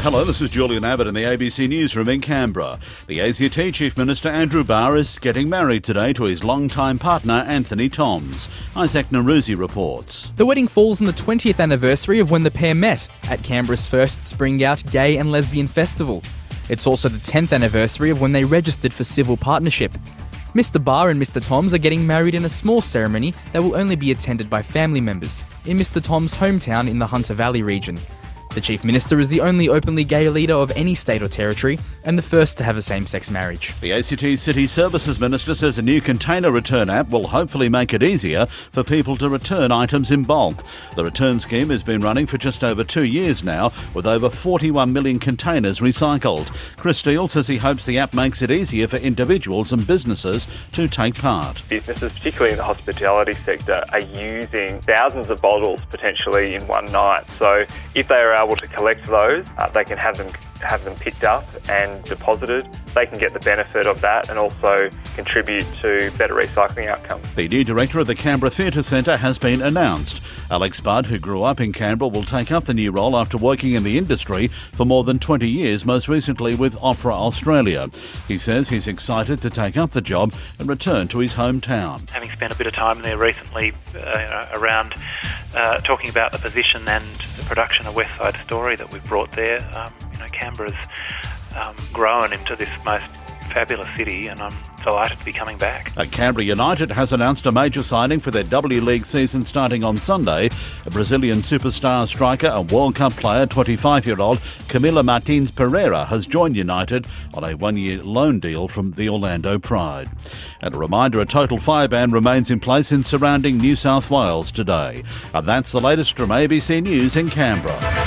Uh, hello, this is Julian Abbott in the ABC Newsroom in Canberra. The ACT Chief Minister Andrew Barr is getting married today to his longtime partner Anthony Toms. Isaac Nowroozi reports. The wedding falls on the 20th anniversary of when the pair met at Canberra's first Spring Out Gay and Lesbian Festival. It's also the 10th anniversary of when they registered for civil partnership. Mr. Barr and Mr. Toms are getting married in a small ceremony that will only be attended by family members in Mr. Tom's hometown in the Hunter Valley region. The Chief Minister is the only openly gay leader of any state or territory and the first to have a same sex marriage. The ACT City Services Minister says a new container return app will hopefully make it easier for people to return items in bulk. The return scheme has been running for just over two years now, with over 41 million containers recycled. Chris Steele says he hopes the app makes it easier for individuals and businesses to take part. Businesses, particularly in the hospitality sector, are using thousands of bottles potentially in one night. So if they are able to collect those, uh, they can have them have them picked up and deposited. They can get the benefit of that and also contribute to better recycling outcomes. The new director of the Canberra Theatre Centre has been announced. Alex Budd, who grew up in Canberra, will take up the new role after working in the industry for more than 20 years, most recently with Opera Australia. He says he's excited to take up the job and return to his hometown. Having spent a bit of time there recently uh, around uh, talking about the position and the production of West Side Story that we've brought there. Um, you know, Canberra's um, grown into this most fabulous city, and I'm delighted to be coming back. Uh, Canberra United has announced a major signing for their W League season starting on Sunday. A Brazilian superstar striker and World Cup player, 25 year old Camila Martins Pereira, has joined United on a one year loan deal from the Orlando Pride. And a reminder a total fire ban remains in place in surrounding New South Wales today. And that's the latest from ABC News in Canberra.